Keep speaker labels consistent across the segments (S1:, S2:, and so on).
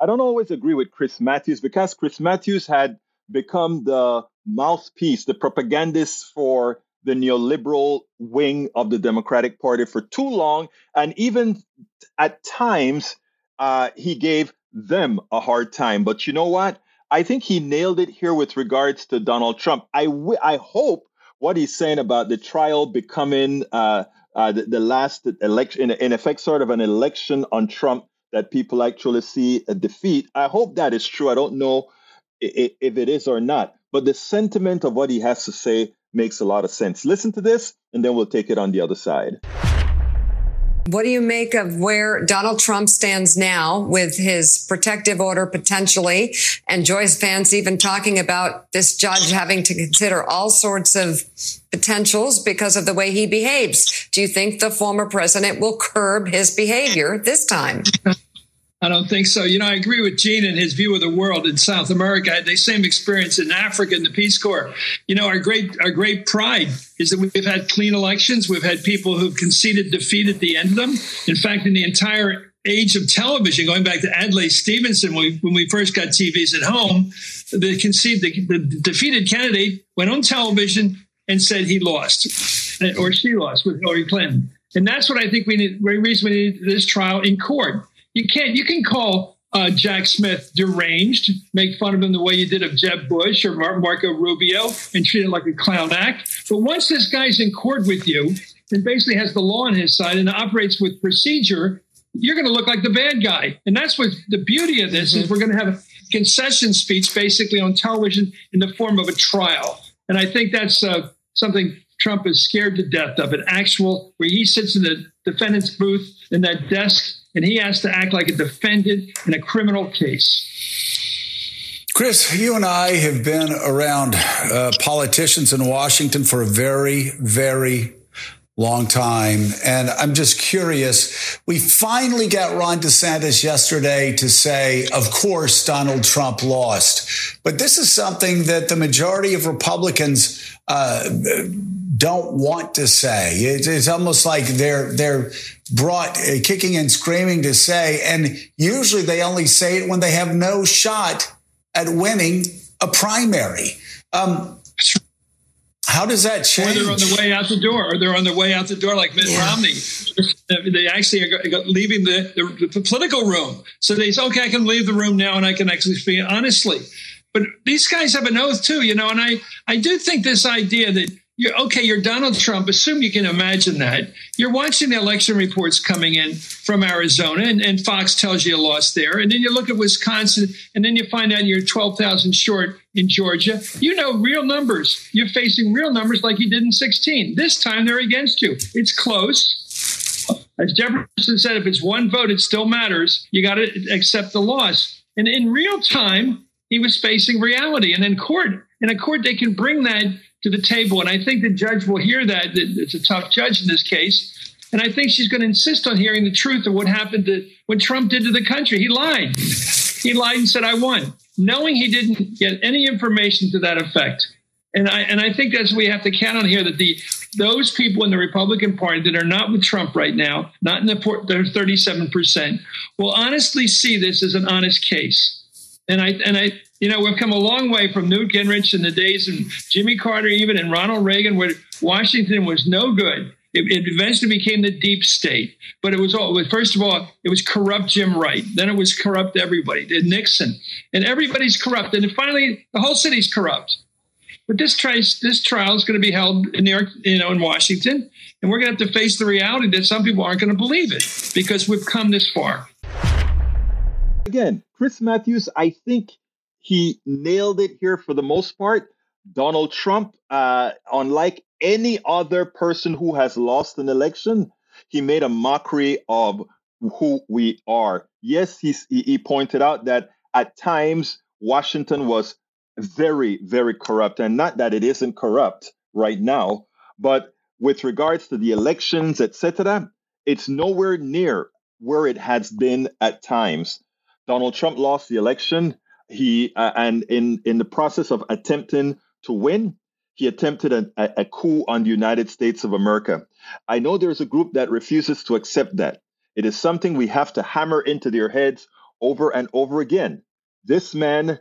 S1: I don't always agree with Chris Matthews because Chris Matthews had become the mouthpiece, the propagandist for the neoliberal wing of the Democratic Party for too long. And even at times, uh, he gave them a hard time. But you know what? I think he nailed it here with regards to Donald Trump. I, w- I hope what he's saying about the trial becoming uh, uh, the, the, last election, in, in effect, sort of an election on Trump that people actually see a defeat. I hope that is true. I don't know if, it is or not, but the sentiment of what he has to say makes a lot of sense. Listen to this, and then we'll take it on the other side.
S2: What do you make of where Donald Trump stands now with his protective order potentially and Joyce Vance even talking about this judge having to consider all sorts of potentials because of the way he behaves? Do you think the former president will curb his behavior this time?
S3: I don't think so. You know, I agree with Gene and his view of the world in South America. I had the same experience in Africa in the Peace Corps. You know, our great our great pride is that we've had clean elections. We've had people who've conceded defeat at the end of them. In fact, in the entire age of television, going back to Adlai Stevenson, when we, when we first got TVs at home, the concede the, the defeated candidate went on television and said he lost uh, or she lost with Hillary Clinton. And that's what I think we need. Very reason we need this trial in court you can't. You can call uh, Jack Smith deranged, make fun of him the way you did of Jeb Bush or Marco Rubio, and treat it like a clown act. But once this guy's in court with you and basically has the law on his side and operates with procedure, you're going to look like the bad guy. And that's what the beauty of this mm-hmm. is. We're going to have a concession speech basically on television in the form of a trial. And I think that's uh, something Trump is scared to death of an actual where he sits in the defendant's booth in that desk and he has to act like a defendant in a criminal case.
S4: Chris, you and I have been around uh, politicians in Washington for a very, very long time. And I'm just curious. We finally got Ron DeSantis yesterday to say, of course, Donald Trump lost. But this is something that the majority of Republicans uh, don't want to say. It's, it's almost like they're they're brought uh, kicking and screaming to say, and usually they only say it when they have no shot at winning a primary. Um, how does that change?
S3: Or they're on the way out the door, or they're on the way out the door, like Mitt yeah. Romney. They actually are leaving the, the, the, political room. So they say, okay, I can leave the room now and I can actually speak honestly. But these guys have an oath too, you know, and I, I do think this idea that you're okay, you're Donald Trump. Assume you can imagine that. You're watching the election reports coming in from Arizona, and, and Fox tells you you lost there. And then you look at Wisconsin, and then you find out you're 12,000 short in Georgia. You know real numbers. You're facing real numbers like you did in 16. This time they're against you. It's close. As Jefferson said, if it's one vote, it still matters. You got to accept the loss. And in real time, he was facing reality. And in court, in a court, they can bring that to the table. And I think the judge will hear that. It's a tough judge in this case. And I think she's going to insist on hearing the truth of what happened to what Trump did to the country. He lied. He lied and said, I won, knowing he didn't get any information to that effect. And I and I think that's we have to count on here that the those people in the Republican Party that are not with Trump right now, not in the they're 37 percent, will honestly see this as an honest case. And I and I you know, we've come a long way from Newt Gingrich in the days of Jimmy Carter, even and Ronald Reagan, where Washington was no good. It, it, eventually became the deep state, but it was all. First of all, it was corrupt Jim Wright. Then it was corrupt everybody. Then Nixon, and everybody's corrupt. And finally, the whole city's corrupt. But this trial, this trial is going to be held in New York, you know, in Washington, and we're going to have to face the reality that some people aren't going to believe it because we've come this far.
S1: Again, Chris Matthews, I think he nailed it here for the most part. Donald Trump, uh, unlike any other person who has lost an election, he made a mockery of who we are. Yes, he, he pointed out that at times Washington was very, very corrupt, and not that it isn't corrupt right now, but with regards to the elections, etc., it's nowhere near where it has been at times. Donald Trump lost the election he uh, and in in the process of attempting to win, he attempted a, a coup on the United States of America. I know there's a group that refuses to accept that. It is something we have to hammer into their heads over and over again. This man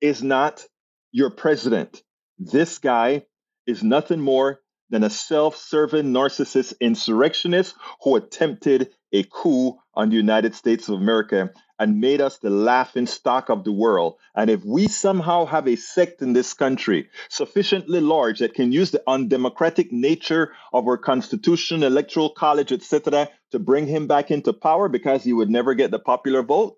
S1: is not your president. This guy is nothing more than a self serving narcissist insurrectionist who attempted a coup on the United States of America and made us the laughing stock of the world. And if we somehow have a sect in this country sufficiently large that can use the undemocratic nature of our constitution, electoral college, etc., to bring him back into power because he would never get the popular vote,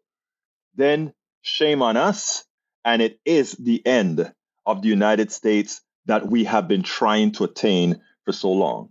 S1: then shame on us. And it is the end of the United States that we have been trying to attain for so long